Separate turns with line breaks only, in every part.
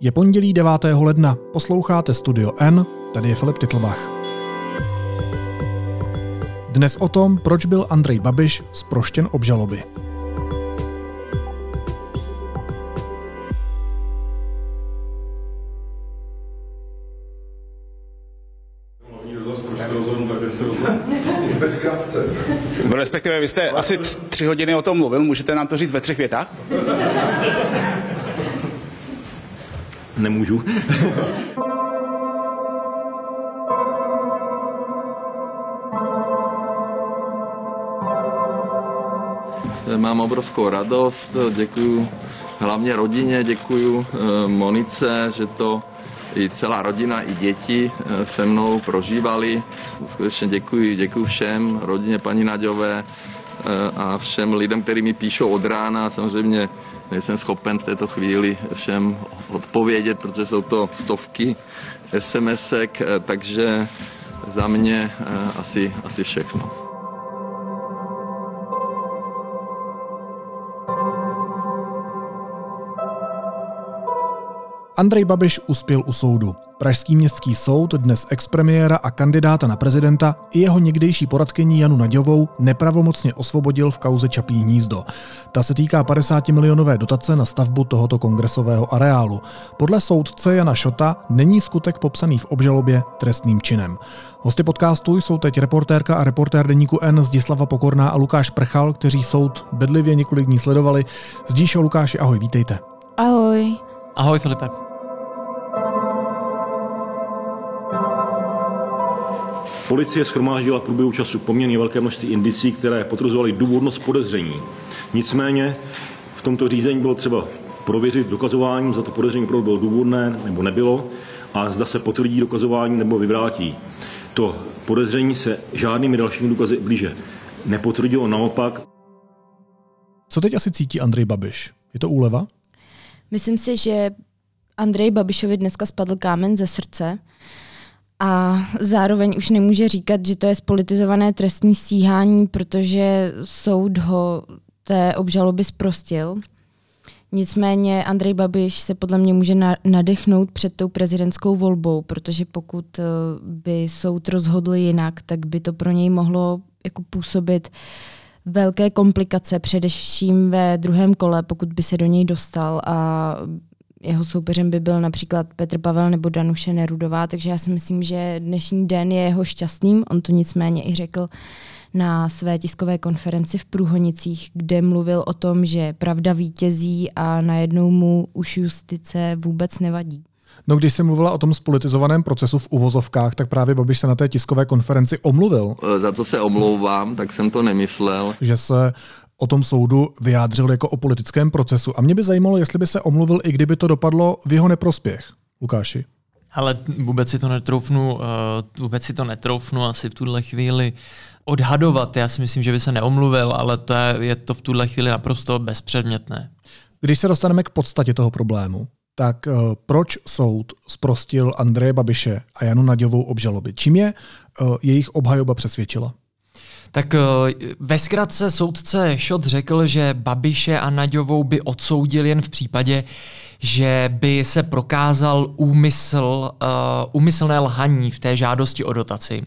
Je pondělí 9. ledna, posloucháte Studio N, tady je Filip Titlbach. Dnes o tom, proč byl Andrej Babiš zproštěn obžaloby.
Respektive vy jste asi tři hodiny o tom mluvil, můžete nám to říct ve třech větách?
Nemůžu.
Mám obrovskou radost, děkuju hlavně rodině, děkuju eh, Monice, že to i celá rodina, i děti eh, se mnou prožívali. Skutečně děkuji, děkuji všem, rodině paní Naďové eh, a všem lidem, kteří mi píšou od rána. Samozřejmě nejsem schopen v této chvíli všem odpovědět, protože jsou to stovky SMSek, takže za mě asi, asi všechno.
Andrej Babiš uspěl u soudu. Pražský městský soud dnes expremiéra a kandidáta na prezidenta i jeho někdejší poradkyní Janu Naďovou nepravomocně osvobodil v kauze Čapí hnízdo. Ta se týká 50 milionové dotace na stavbu tohoto kongresového areálu. Podle soudce Jana Šota není skutek popsaný v obžalobě trestným činem. Hosty podcastu jsou teď reportérka a reportér deníku N Zdislava Pokorná a Lukáš Prchal, kteří soud bedlivě několik dní sledovali. Zdíšo Lukáši, ahoj, vítejte.
Ahoj.
Ahoj Filipe.
Policie schromáždila v průběhu času poměrně velké množství indicí, které potvrzovaly důvodnost podezření. Nicméně v tomto řízení bylo třeba prověřit dokazování, za to podezření opravdu bylo důvodné nebo nebylo a zda se potvrdí dokazování nebo vyvrátí. To podezření se žádnými dalšími důkazy blíže nepotvrdilo, naopak.
Co teď asi cítí Andrej Babiš? Je to úleva?
Myslím si, že Andrej Babišovi dneska spadl kámen ze srdce a zároveň už nemůže říkat, že to je spolitizované trestní stíhání, protože soud ho té obžaloby zprostil. Nicméně Andrej Babiš se podle mě může nadechnout před tou prezidentskou volbou, protože pokud eh, by soud rozhodl jinak, tak by to pro něj mohlo jako působit velké komplikace, především ve druhém kole, pokud by se do něj dostal a jeho soupeřem by byl například Petr Pavel nebo Danuše Nerudová, takže já si myslím, že dnešní den je jeho šťastným. On to nicméně i řekl na své tiskové konferenci v Průhonicích, kde mluvil o tom, že pravda vítězí a najednou mu už justice vůbec nevadí.
No, když jsem mluvila o tom spolitizovaném procesu v uvozovkách, tak právě Babiš se na té tiskové konferenci omluvil.
Za to se omlouvám, tak jsem to nemyslel.
Že se o tom soudu vyjádřil jako o politickém procesu. A mě by zajímalo, jestli by se omluvil, i kdyby to dopadlo v jeho neprospěch. Lukáši.
Ale vůbec si to netroufnu, eh, vůbec si to netroufnu asi v tuhle chvíli odhadovat. Já si myslím, že by se neomluvil, ale to je, je to v tuhle chvíli naprosto bezpředmětné.
Když se dostaneme k podstatě toho problému, tak uh, proč soud zprostil Andreje Babiše a Janu Naďovou obžaloby? Čím je uh, jejich obhajoba přesvědčila?
Tak ve zkratce soudce Šot řekl, že Babiše a Naďovou by odsoudil jen v případě, že by se prokázal úmysl, uh, úmyslné lhaní v té žádosti o dotaci.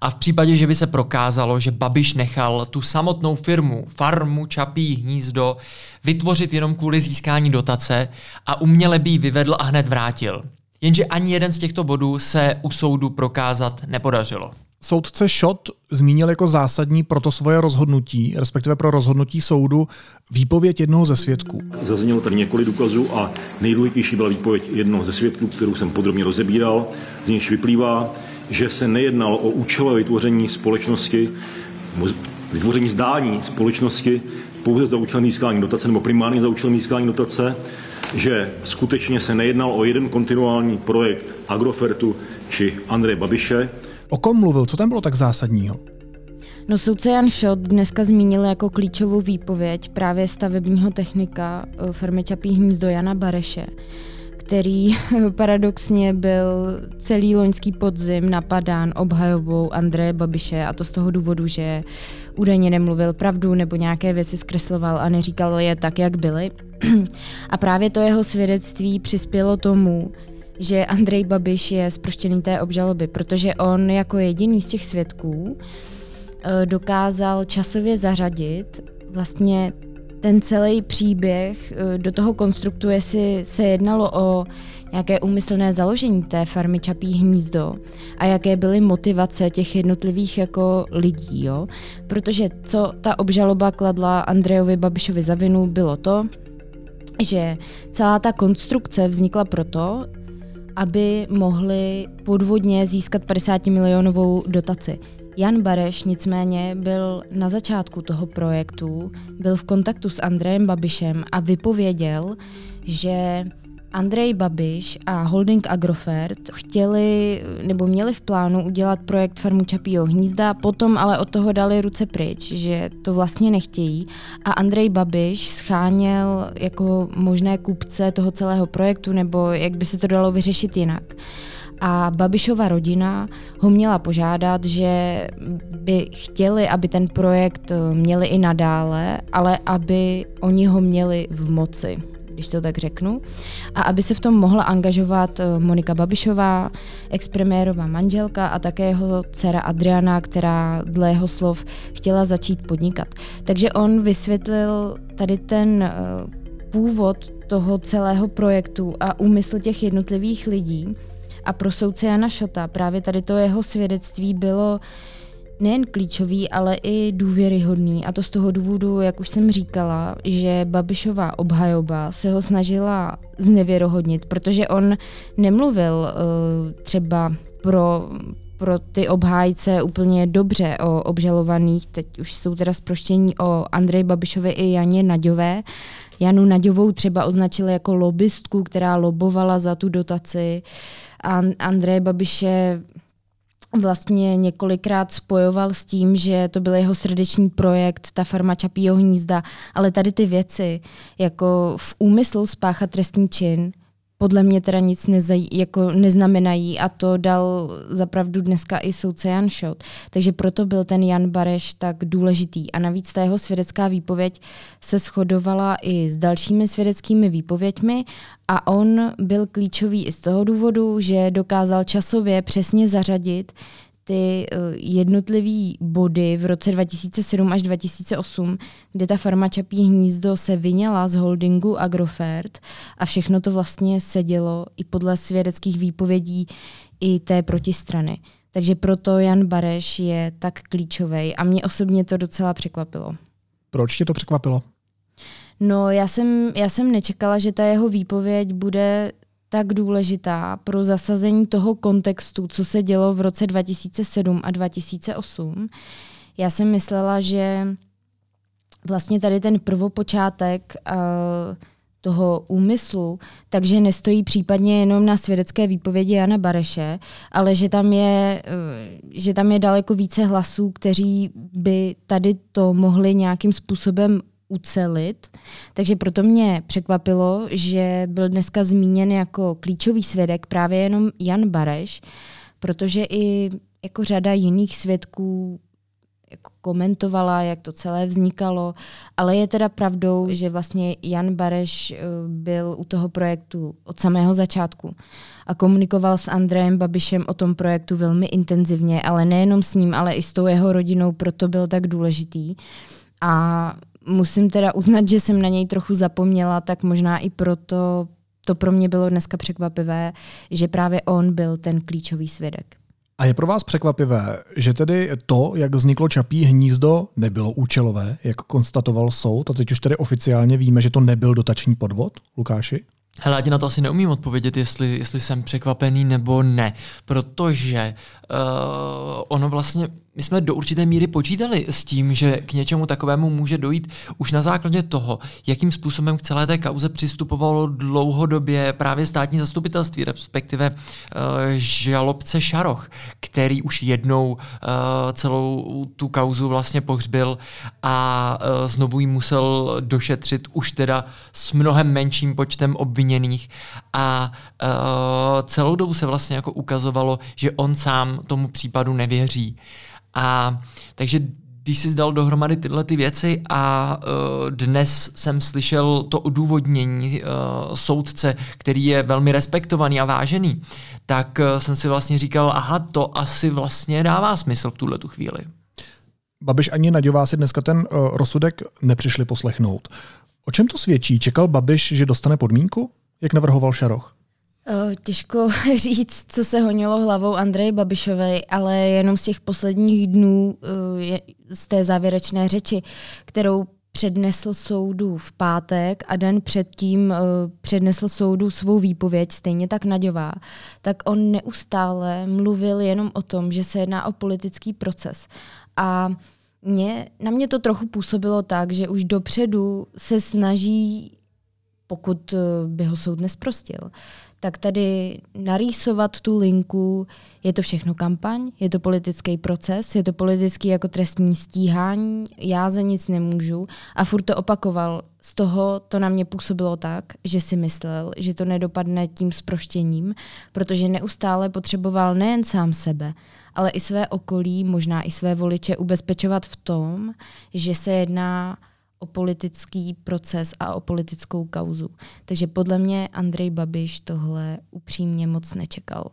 A v případě, že by se prokázalo, že Babiš nechal tu samotnou firmu, farmu Čapí hnízdo, vytvořit jenom kvůli získání dotace a uměle by ji vyvedl a hned vrátil. Jenže ani jeden z těchto bodů se u soudu prokázat nepodařilo.
Soudce Šot zmínil jako zásadní pro to svoje rozhodnutí, respektive pro rozhodnutí soudu, výpověď jednoho ze svědků.
Zaznělo tady několik důkazů a nejdůležitější byla výpověď jednoho ze svědků, kterou jsem podrobně rozebíral. Z nějž vyplývá, že se nejednalo o účelové vytvoření společnosti, vytvoření zdání společnosti pouze za účelem získání dotace nebo primárně za účelem získání dotace, že skutečně se nejednal o jeden kontinuální projekt Agrofertu či Andreje Babiše,
O kom mluvil? Co tam bylo tak zásadního?
No soudce Jan Šot dneska zmínil jako klíčovou výpověď právě stavebního technika eh, firmy Čapí hnízdo Jana Bareše, který paradoxně byl celý loňský podzim napadán obhajobou Andreje Babiše a to z toho důvodu, že údajně nemluvil pravdu nebo nějaké věci zkresloval a neříkal je tak, jak byly. A právě to jeho svědectví přispělo tomu, že Andrej Babiš je zproštěný té obžaloby, protože on jako jediný z těch svědků eh, dokázal časově zařadit vlastně ten celý příběh eh, do toho konstruktu, jestli se jednalo o nějaké úmyslné založení té farmy Čapí hnízdo a jaké byly motivace těch jednotlivých jako lidí, jo? Protože co ta obžaloba kladla Andrejovi Babišovi za vinu, bylo to, že celá ta konstrukce vznikla proto, aby mohli podvodně získat 50 milionovou dotaci. Jan Bareš nicméně byl na začátku toho projektu, byl v kontaktu s Andrejem Babišem a vypověděl, že Andrej Babiš a holding Agrofert chtěli nebo měli v plánu udělat projekt Farmu Čapího hnízda, potom ale od toho dali ruce pryč, že to vlastně nechtějí. A Andrej Babiš scháněl jako možné kupce toho celého projektu nebo jak by se to dalo vyřešit jinak. A Babišova rodina ho měla požádat, že by chtěli, aby ten projekt měli i nadále, ale aby oni ho měli v moci když to tak řeknu, a aby se v tom mohla angažovat eh, Monika Babišová, expremiérová manželka a také jeho dcera Adriana, která dle jeho slov chtěla začít podnikat. Takže on vysvětlil tady ten eh, původ toho celého projektu a úmysl těch jednotlivých lidí. A pro soudce Jana Šota právě tady to jeho svědectví bylo nejen klíčový, ale i důvěryhodný. A to z toho důvodu, jak už jsem říkala, že Babišová obhajoba se ho snažila znevěrohodnit, protože on nemluvil uh, třeba pro pro ty obhájce úplně dobře o obžalovaných. Teď už jsou teda zproštění o Andrej Babišovi i Janě Naďové. Janu Naďovou třeba označili jako lobbystku, která lobovala za tu dotaci. A Andrej Babiše vlastně několikrát spojoval s tím, že to byl jeho srdeční projekt, ta farma Čapího hnízda, ale tady ty věci, jako v úmyslu spáchat trestní čin, podle mě teda nic nezaj, jako neznamenají a to dal zapravdu dneska i soudce Jan Šot. Takže proto byl ten Jan Bareš tak důležitý. A navíc ta jeho svědecká výpověď se shodovala i s dalšími svědeckými výpověďmi a on byl klíčový i z toho důvodu, že dokázal časově přesně zařadit ty uh, jednotlivé body v roce 2007 až 2008, kde ta farma Čapí hnízdo se vyněla z holdingu Agrofert a všechno to vlastně sedělo i podle svědeckých výpovědí i té protistrany. Takže proto Jan Bareš je tak klíčový a mě osobně to docela překvapilo.
Proč tě to překvapilo?
No, já jsem, já jsem nečekala, že ta jeho výpověď bude tak důležitá pro zasazení toho kontextu, co se dělo v roce 2007 a 2008. Já jsem myslela, že vlastně tady ten prvopočátek uh, toho úmyslu, takže nestojí případně jenom na svědecké výpovědi Jana Bareše, ale že tam je, uh, že tam je daleko více hlasů, kteří by tady to mohli nějakým způsobem ucelit. Takže proto mě překvapilo, že byl dneska zmíněn jako klíčový svědek právě jenom Jan Bareš, protože i jako řada jiných svědků jako komentovala, jak to celé vznikalo, ale je teda pravdou, že vlastně Jan Bareš eh, byl u toho projektu od samého začátku a komunikoval s Andrejem Babišem o tom projektu velmi intenzivně, ale nejenom s ním, ale i s tou jeho rodinou, proto byl tak důležitý. A musím teda uznat, že jsem na něj trochu zapomněla, tak možná i proto to pro mě bylo dneska překvapivé, že právě on byl ten klíčový svědek.
A je pro vás překvapivé, že tedy to, jak vzniklo Čapí hnízdo, nebylo účelové, jak konstatoval soud, a teď už tedy oficiálně víme, že to nebyl dotační podvod, Lukáši?
Hele, já ti na to asi neumím odpovědět, jestli, jestli jsem překvapený nebo ne, protože uh, ono vlastně my jsme do určité míry počítali s tím, že k něčemu takovému může dojít už na základě toho, jakým způsobem k celé té kauze přistupovalo dlouhodobě právě státní zastupitelství, respektive uh, žalobce Šaroch, který už jednou uh, celou tu kauzu vlastně pohřbil a uh, znovu ji musel došetřit už teda s mnohem menším počtem obviněných a uh, celou dobu se vlastně jako ukazovalo, že on sám tomu případu nevěří. A takže když si zdal dohromady tyhle ty věci a uh, dnes jsem slyšel to odůvodnění uh, soudce, který je velmi respektovaný a vážený, tak uh, jsem si vlastně říkal, aha, to asi vlastně dává smysl v tuhle tu chvíli.
Babiš ani Naďová si dneska ten uh, rozsudek nepřišli poslechnout. O čem to svědčí? Čekal Babiš, že dostane podmínku, jak navrhoval Šaroch?
Eh, těžko říct, co se honilo hlavou Andreji Babišové, ale jenom z těch posledních dnů eh, z té závěrečné řeči, kterou přednesl soudu v pátek a den předtím uh, přednesl soudu svou výpověď, stejně tak Naďová, tak on neustále mluvil jenom o tom, že se jedná o politický proces. A mě, na mě to trochu působilo tak, že už dopředu se snaží, pokud by ho soud nesprostil, tak tady narýsovat tu linku, je to všechno kampaň, je to politický proces, je to politický jako trestní stíhání, já za nic nemůžu a furt to opakoval. Z toho to na mě působilo tak, že si myslel, že to nedopadne tím sproštěním, protože neustále potřeboval nejen sám sebe, ale i své okolí, možná i své voliče ubezpečovat v tom, že se jedná o politický proces a o politickou kauzu. Takže podle mě Andrej Babiš tohle upřímně moc nečekal.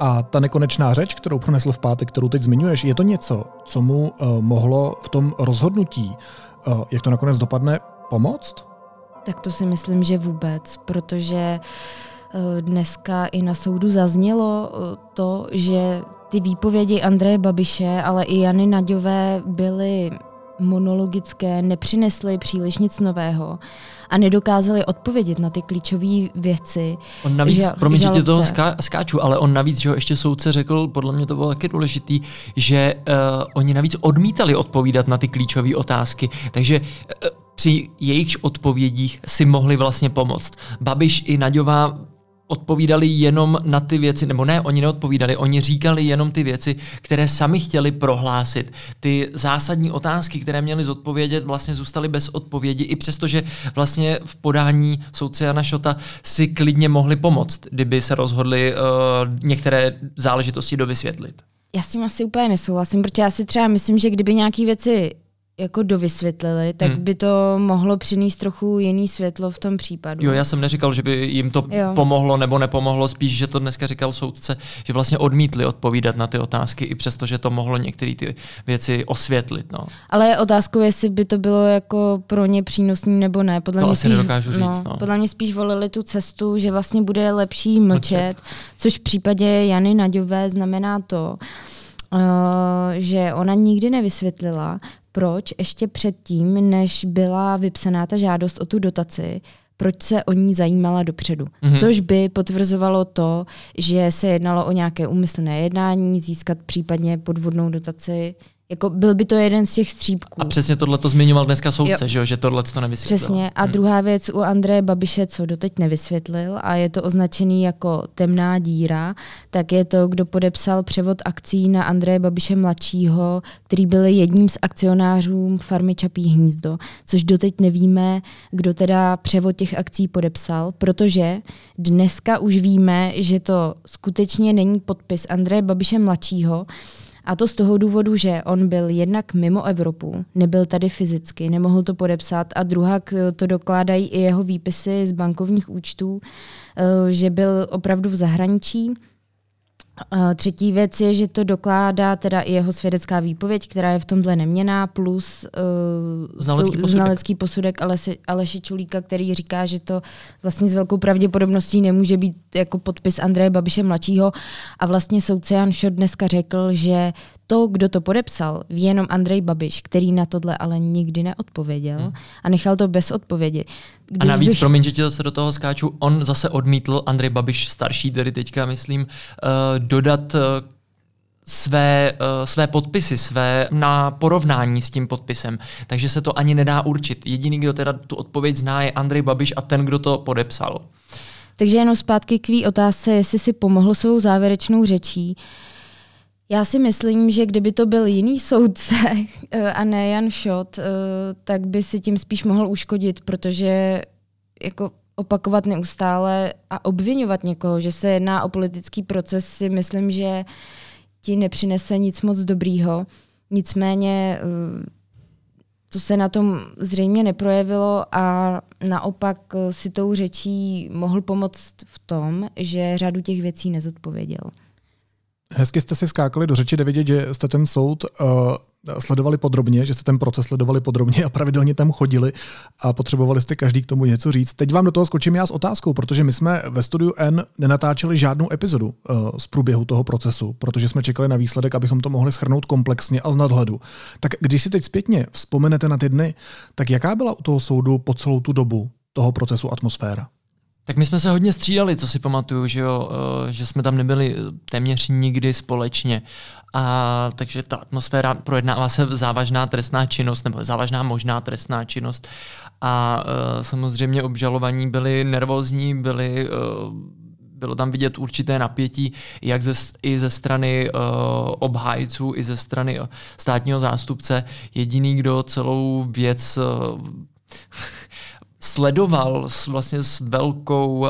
A ta nekonečná řeč, kterou pronesl v pátek, kterou teď zmiňuješ, je to něco, co mu uh, mohlo v tom rozhodnutí, uh, jak to nakonec dopadne, pomoct?
Tak to si myslím, že vůbec, protože uh, dneska i na soudu zaznělo eh, to, že ty výpovědi Andreje Babiše, ale i Jany Naďové byly monologické, nepřinesly příliš nic nového a nedokázali odpovědět na ty klíčové věci.
On navíc, že, promiň, že tě toho ská, skáču, ale on navíc, že ho ještě soudce řekl, podle mě to bylo taky důležitý, že uh, oni navíc odmítali odpovídat na ty klíčové otázky. Takže uh, při jejich odpovědích si mohli vlastně pomoct. Babiš i Naďová odpovídali jenom na ty věci, nebo ne, oni neodpovídali, oni říkali jenom ty věci, které sami chtěli prohlásit. Ty zásadní otázky, které měli zodpovědět, vlastně zůstaly bez odpovědi, i přesto, že vlastně v podání soudce Jana Šota si klidně mohli pomoct, kdyby se rozhodli uh, některé záležitosti dovysvětlit.
Já s tím asi úplně nesouhlasím, protože já si třeba myslím, že kdyby nějaké věci jako dovysvětlili, tak hmm. by to mohlo přinést trochu jiný světlo v tom případu.
Jo, já jsem neříkal, že by jim to jo. pomohlo nebo nepomohlo, spíš, že to dneska říkal soudce, že vlastně odmítli odpovídat na ty otázky, i přesto, že to mohlo některé ty věci osvětlit. No.
Ale je otázkou, jestli by to bylo jako pro ně přínosný nebo ne. Podle
to
mě
asi
spíš,
nedokážu říct. No,
no. Podle mě spíš volili tu cestu, že vlastně bude lepší mlčet, mlčet. což v případě Jany Naďové znamená to, Uh, že ona nikdy nevysvětlila, proč ještě předtím, než byla vypsaná ta žádost o tu dotaci, proč se o ní zajímala dopředu. Mm-hmm. Což by potvrzovalo to, že se jednalo o nějaké úmyslné jednání, získat případně podvodnou dotaci jako byl by to jeden z těch střípků.
A přesně tohle to zmiňoval dneska soudce, že, že tohle to nevysvětlil.
Přesně. A hmm. druhá věc u Andreje Babiše, co doteď nevysvětlil, a je to označený jako temná díra, tak je to, kdo podepsal převod akcí na Andreje Babiše mladšího, který byl jedním z akcionářů farmy Čapí hnízdo, což doteď nevíme, kdo teda převod těch akcí podepsal, protože dneska už víme, že to skutečně není podpis Andreje Babiše mladšího, a to z toho důvodu, že on byl jednak mimo Evropu, nebyl tady fyzicky, nemohl to podepsat a druhá to dokládají i jeho výpisy z bankovních účtů, eh, že byl opravdu v zahraničí třetí věc je, že to dokládá teda i jeho svědecká výpověď, která je v tomhle neměná, plus
uh, znalecký, posudek.
znalecký posudek Aleše, Aleše Čulíka, který říká, že to vlastně s velkou pravděpodobností nemůže být jako podpis Andreje Babiše mladšího. A vlastně soudce Jan Šor dneska řekl, že to, kdo to podepsal, ví jenom Andrej Babiš, který na tohle ale nikdy neodpověděl hmm. a nechal to bez odpovědi.
Když a navíc, bych... promiň, že ti zase do toho skáču, on zase odmítl, Andrej Babiš starší, tedy teďka myslím, uh, dodat uh, své, uh, své podpisy, své na porovnání s tím podpisem. Takže se to ani nedá určit. Jediný, kdo teda tu odpověď zná, je Andrej Babiš a ten, kdo to podepsal.
Takže jenom zpátky k tvý otázce, jestli si pomohl svou závěrečnou řečí. Já si myslím, že kdyby to byl jiný soudce eh, a ne Jan Šot, eh, tak by si tím spíš mohl uškodit, protože jako opakovat neustále a obvinovat někoho, že se jedná o politický proces, si myslím, že ti nepřinese nic moc dobrýho. Nicméně eh, to se na tom zřejmě neprojevilo a naopak si tou řečí mohl pomoct v tom, že řadu těch věcí nezodpověděl.
Hezky jste si skákali do řeči, jde vidět, že jste ten soud uh, sledovali podrobně, že jste ten proces sledovali podrobně a pravidelně tam chodili a potřebovali jste každý k tomu něco říct. Teď vám do toho skočím já s otázkou, protože my jsme ve studiu N nenatáčeli žádnou epizodu uh, z průběhu toho procesu, protože jsme čekali na výsledek, abychom to mohli schrnout komplexně a z nadhledu. Tak když si teď zpětně vzpomenete na ty dny, tak jaká byla u toho soudu po celou tu dobu toho procesu atmosféra?
Tak my jsme se hodně střídali, co si pamatuju, že, jo, eh, že jsme tam nebyli téměř nikdy společně. A takže ta atmosféra projednává se závažná trestná činnost, nebo závažná možná trestná činnost. A uh, samozřejmě obžalovaní byli nervózní, byli bylo tam vidět určité napětí, jak ze, i ze strany obhájců, i ze strany státního zástupce. Jediný, kdo celou věc sledoval s, vlastně s velkou uh,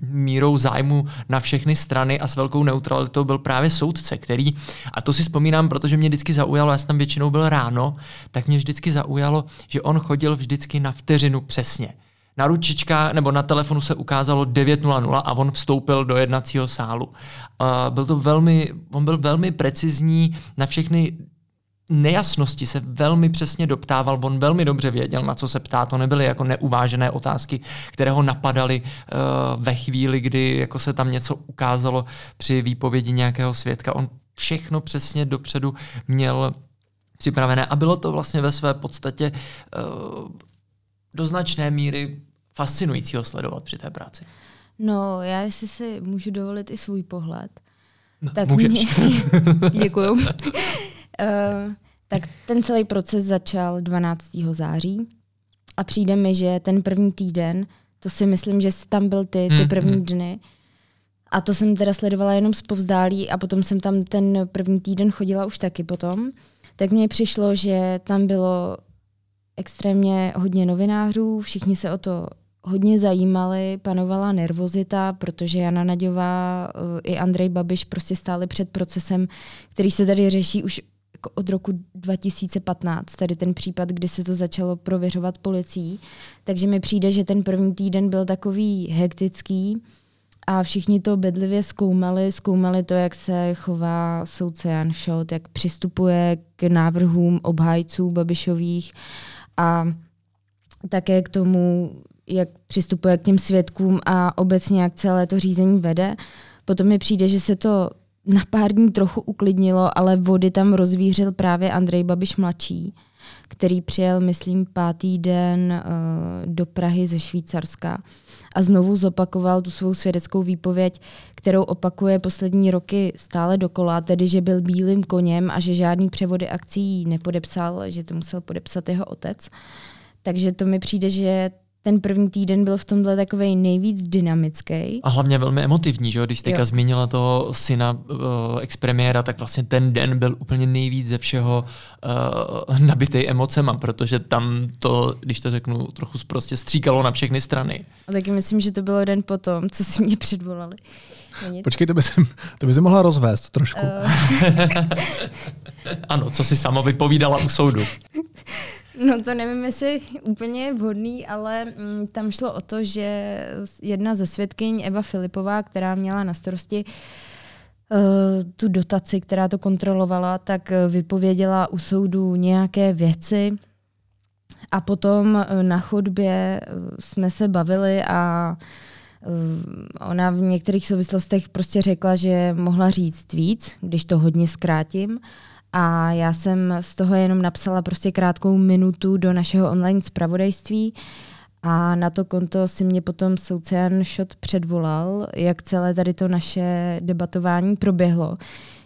mírou zájmu na všechny strany a s velkou neutralitou byl právě soudce, který, a to si vzpomínám, protože mě vždycky zaujalo, já jsem tam většinou byl ráno, tak mě vždycky zaujalo, že on chodil vždycky na vteřinu přesně. Na ručička nebo na telefonu se ukázalo 9.00 a on vstoupil do jednacího sálu. Uh, byl to velmi, on byl velmi precizní na všechny nejasnosti se velmi přesně doptával, on velmi dobře věděl, na co se ptá, to nebyly jako neuvážené otázky, které ho napadaly uh, ve chvíli, kdy jako se tam něco ukázalo při výpovědi nějakého svědka. On všechno přesně dopředu měl připravené a bylo to vlastně ve své podstatě uh, do značné míry fascinujícího sledovat při té práci.
No, já jestli si můžu dovolit i svůj pohled.
No, tak můžeš. Mě...
Děkuju. Uh, tak ten celý proces začal 12. září a přijde mi, že ten první týden, to si myslím, že jsi tam byl ty, ty mm, první mm. dny, a to jsem teda sledovala jenom z povzdálí a potom jsem tam ten první týden chodila už taky potom. Tak mně přišlo, že tam bylo extrémně hodně novinářů, všichni se o to hodně zajímali, panovala nervozita, protože Jana Naďová eh, i Andrej Babiš prostě stáli před procesem, který se tady řeší už jako od roku 2015, tady ten případ, kdy se to začalo prověřovat policií. Takže mi přijde, že ten první týden byl takový hektický a všichni to bedlivě zkoumali, zkoumali to, jak se chová soudce Jan Šot, jak přistupuje k návrhům obhájců Babišových a také k tomu, jak přistupuje k těm svědkům a obecně jak celé to řízení vede. Potom mi přijde, že se to na pár dní trochu uklidnilo, ale vody tam rozvířil právě Andrej Babiš mladší, který přijel, myslím, pátý den uh, do Prahy ze Švýcarska a znovu zopakoval tu svou svědeckou výpověď, kterou opakuje poslední roky stále dokola, tedy že byl bílým koněm a že žádný převody akcí nepodepsal, že to musel podepsat jeho otec. Takže to mi přijde, že ten první týden byl v tomhle takový nejvíc dynamický.
A hlavně velmi emotivní, že Když jste zmínila toho syna uh, expremiéra, tak vlastně ten den byl úplně nejvíc ze všeho uh, nabitý emocema, protože tam to, když to řeknu, trochu prostě stříkalo na všechny strany.
A taky myslím, že to bylo den potom, co si mě předvolali.
Počkej, to by, si, to by si mohla rozvést trošku. Uh.
ano, co si sama vypovídala u soudu.
No to nevím, jestli úplně vhodný, ale mm, tam šlo o to, že jedna ze svědkyň, Eva Filipová, která měla na starosti uh, tu dotaci, která to kontrolovala, tak eh, vypověděla u soudu nějaké věci. A potom uh, na chodbě jsme se bavili a ona v některých souvislostech prostě řekla, že mohla říct víc, když to hodně zkrátím, A já jsem z toho jenom napsala prostě krátkou minutu do našeho online zpravodajství. A na to konto si mě potom soudce Jan Šot předvolal, jak celé tady to naše debatování proběhlo,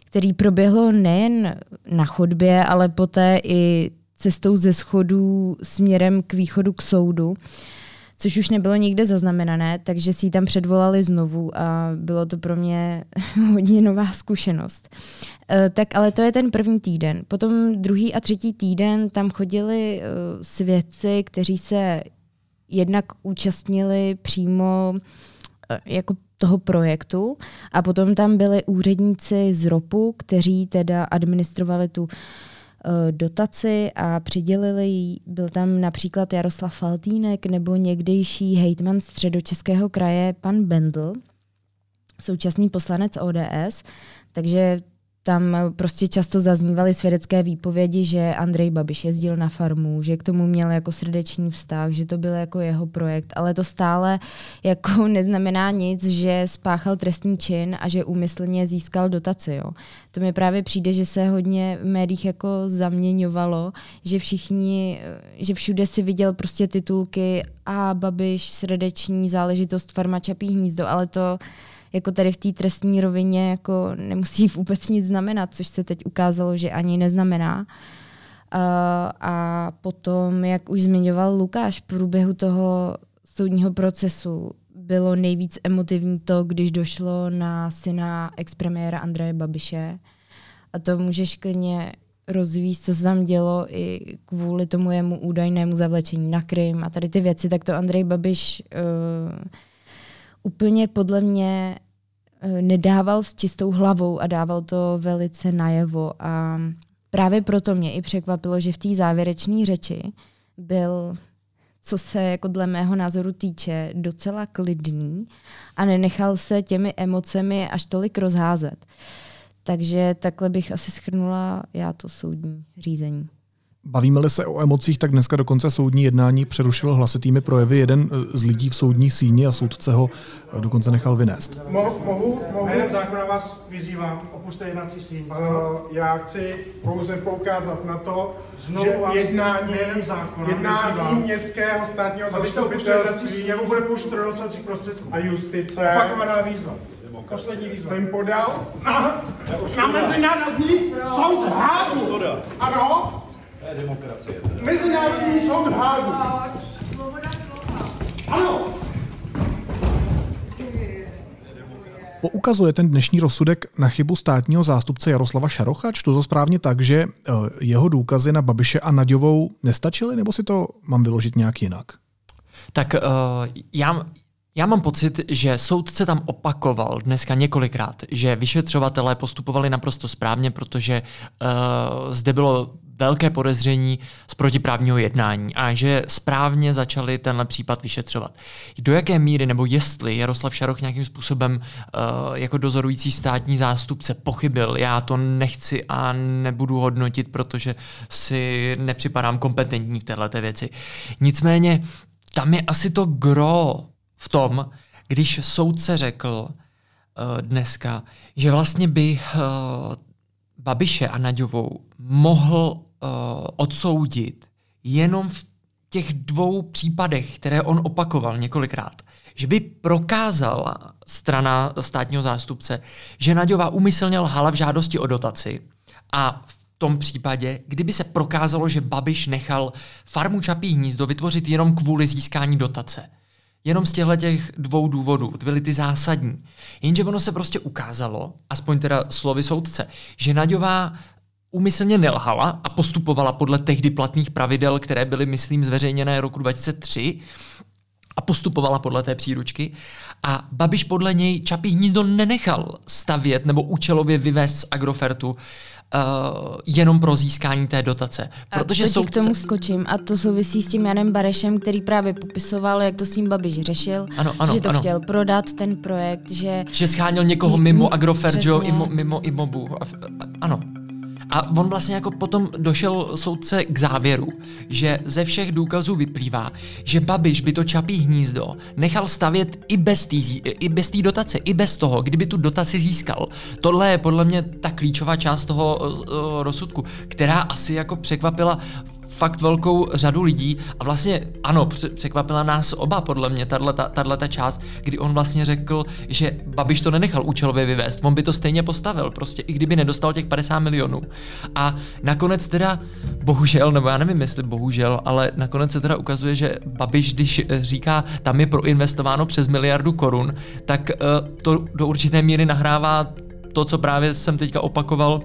který proběhlo nejen na chodbě, ale poté i cestou ze schodů směrem k východu k soudu což už nebylo nikde zaznamenané, takže si ji tam předvolali znovu a bylo to pro mě hodně nová zkušenost. E, tak ale to je ten první týden. Potom druhý a třetí týden tam chodili e, svědci, kteří se jednak účastnili přímo e, jako toho projektu a potom tam byli úředníci z ROPu, kteří teda administrovali tu Eh, dotaci a přidělili jí. Byl tam například Jaroslav Faltýnek nebo někdejší hejtman středočeského kraje pan Bendl, současný poslanec ODS, takže tam prostě často zaznívaly svědecké výpovědi, že Andrej Babiš jezdil na farmu, že k tomu měl jako srdeční vztah, že to byl jako jeho projekt, ale to stále jako neznamená nic, že spáchal trestný čin a že úmyslně získal dotaci. Jo. To mi právě přijde, že se hodně v médiích jako zaměňovalo, že všichni, že všude si viděl prostě titulky a Babiš, srdeční záležitost, farma Čapí hnízdo, ale to jako tady v té trestní rovině jako nemusí vůbec nic znamenat, což se teď ukázalo, že ani neznamená. Uh, a potom, jak už zmiňoval Lukáš, v průběhu toho soudního procesu bylo nejvíc emotivní to, když došlo na syna expremiéra Andreje Babiše. A to můžeš klidně rozvíst, co se tam dělo i kvůli tomu jemu údajnému zavlečení na Krym a tady ty věci, tak to Andrej Babiš uh, úplně podle mě nedával s čistou hlavou a dával to velice najevo. A právě proto mě i překvapilo, že v té závěrečné řeči byl, co se jako dle mého názoru týče, docela klidný a nenechal se těmi emocemi až tolik rozházet. Takže takhle bych asi schrnula já to soudní řízení.
Bavíme-li se o emocích, tak dneska dokonce soudní jednání přerušil hlasitými projevy jeden eh, z lidí v soudní síni a soudce ho eh, dokonce nechal vynést.
Mohu, mohu, mohu. jenom zákona vás vyzývám, opuste jednací síň. Uh, já chci pouze poukázat na to, Znovu že jednání, zákona, jednání vyzývám. městského státního zastupitelství nebo bude použít prostředků a justice. Opakovaná výzva. Poslední výzva. Jsem podal na, na mezinárodní soud Hágu. Ano, to je demokracie. Mezinárodní soud v Hágu. Ano.
Poukazuje ten dnešní rozsudek na chybu státního zástupce Jaroslava Šarocha? Čtu to správně tak, že eh, jeho důkazy na Babiše a Naďovou nestačily, nebo si to mám vyložit nějak jinak?
Tak uh, já, já mám pocit, že soudce tam opakoval dneska několikrát, že vyšetřovatelé postupovali naprosto správně, protože uh, zde bylo velké podezření z protiprávního jednání a že správně začali tenhle případ vyšetřovat. Do jaké míry nebo jestli Jaroslav Šaroch nějakým způsobem uh, jako dozorující státní zástupce pochybil, já to nechci a nebudu hodnotit, protože si nepřipadám kompetentní v této věci. Nicméně tam je asi to gro v tom, když soudce řekl uh, dneska, že vlastně by uh, Babiše a Naďovou mohl uh, odsoudit jenom v těch dvou případech, které on opakoval několikrát. Že by prokázala strana státního zástupce, že Naďová umyslně lhala v žádosti o dotaci a v tom případě, kdyby se prokázalo, že Babiš nechal farmu Čapí hnízdo vytvořit jenom kvůli získání dotace. Jenom z těchto těch dvou důvodů, to byly ty zásadní. Jenže ono se prostě ukázalo, aspoň teda slovy soudce, že Naďová úmyslně nelhala a postupovala podle tehdy platných pravidel, které byly, myslím, zveřejněné roku 2003 a postupovala podle té příručky. A Babiš podle něj Čapí hnízdo nenechal stavět nebo účelově vyvést z Agrofertu uh, jenom pro získání té dotace.
Protože a to soudce... k tomu skočím a to souvisí s tím Janem Barešem, který právě popisoval, jak to s ním Babiš řešil,
ano, ano,
že to
ano.
chtěl prodat ten projekt, že...
Že schánil někoho mimo Agrofert, že jo, mimo, mimo Imobu. Ano. A on vlastně jako potom došel soudce k závěru, že ze všech důkazů vyplývá, že Babiš by to čapí hnízdo nechal stavět i bez té i bez dotace, i bez toho, kdyby tu dotaci získal. Tohle je podle mě ta klíčová část toho uh, rozsudku, která asi jako překvapila fakt velkou řadu lidí a vlastně ano, překvapila nás oba podle mě tahle ta část, kdy on vlastně řekl, že Babiš to nenechal účelově vyvést, on by to stejně postavil, prostě i kdyby nedostal těch 50 milionů. A nakonec teda, bohužel, nebo já nevím jestli bohužel, ale nakonec se teda ukazuje, že Babiš, když říká, tam je proinvestováno přes miliardu korun, tak uh, to do určité míry nahrává to, co právě jsem teďka opakoval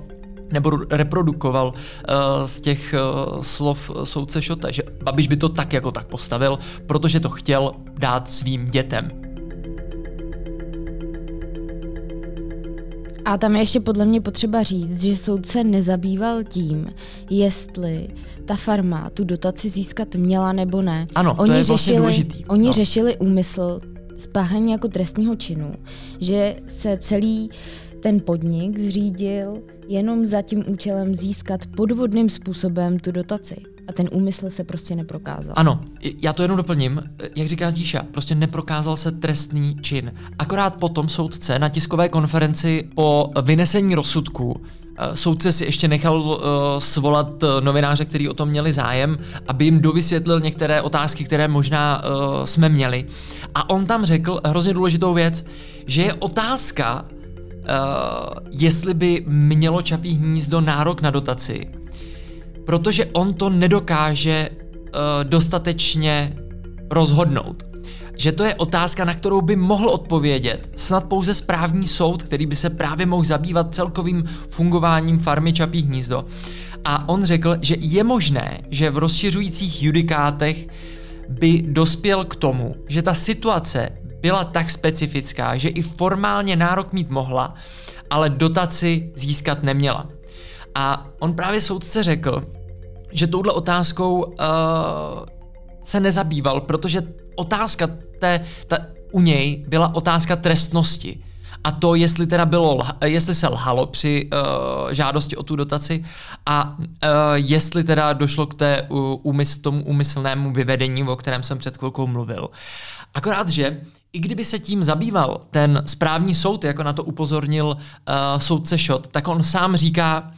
nebo reprodukoval uh, z těch uh, slov soudce Šota, že Babiš by to tak jako tak postavil, protože to chtěl dát svým dětem.
A tam je ještě podle mě potřeba říct, že soudce nezabýval tím, jestli ta farma tu dotaci získat měla nebo ne.
Ano, oni to je vlastně řešili, vlastně důležitý.
Oni no. řešili úmysl spáchání jako trestního činu, že se celý ten podnik zřídil jenom za tím účelem získat podvodným způsobem tu dotaci. A ten úmysl se prostě neprokázal.
Ano, já to jenom doplním. Jak říká Zdíša, prostě neprokázal se trestný čin. Akorát potom soudce na tiskové konferenci po vynesení rozsudku eh, Soudce si ještě nechal uh, svolat uh, novináře, kteří o tom měli zájem, aby jim dovysvětlil některé otázky, které možná uh, jsme měli. A on tam řekl hrozně důležitou věc, že je otázka, jestli by mělo Čapí hnízdo nárok na dotaci, protože on to nedokáže uh, dostatečně rozhodnout. Že to je otázka, na kterou by mohl odpovědět snad pouze správní soud, který by se právě mohl zabývat celkovým fungováním farmy Čapí hnízdo. A on řekl, že je možné, že v rozšiřujících judikátech by dospěl k tomu, že ta situace byla tak specifická, že i formálně nárok mít mohla, ale dotaci získat neměla. A on právě soudce řekl, že touhle otázkou uh, se nezabýval, protože otázka té, ta, u něj byla otázka trestnosti. A to, jestli teda bylo, jestli se lhalo při uh, žádosti o tu dotaci a uh, jestli teda došlo k té uh, úmysl, tomu úmyslnému vyvedení, o kterém jsem před chvilkou mluvil. Akorát, že i kdyby se tím zabýval ten správní soud, jako na to upozornil uh, soudce Šot, tak on sám říká,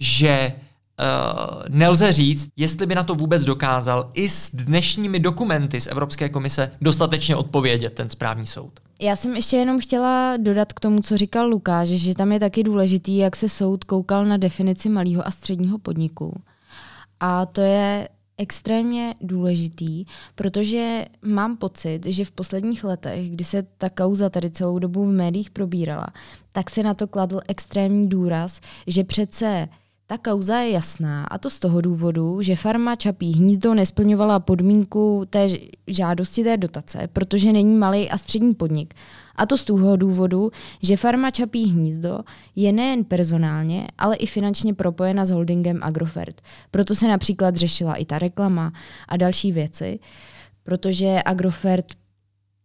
že uh, nelze říct, jestli by na to vůbec dokázal i s dnešními dokumenty z Evropské komise dostatečně odpovědět ten správní soud.
Já jsem ještě jenom chtěla dodat k tomu, co říkal Lukáš, že tam je taky důležitý, jak se soud koukal na definici malého a středního podniku. A to je extrémně důležitý, protože mám pocit, že v posledních letech, kdy se ta kauza tady celou dobu v médiích probírala, tak se na to kladl extrémní důraz, že přece ta kauza je jasná a to z toho důvodu, že farma Čapí hnízdo nesplňovala podmínku té žádosti té dotace, protože není malý a střední podnik. A to z toho důvodu, že farma Čapí hnízdo je nejen personálně, ale i finančně propojena s holdingem Agrofert. Proto se například řešila i ta reklama a další věci, protože Agrofert